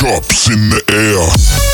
cups in the air.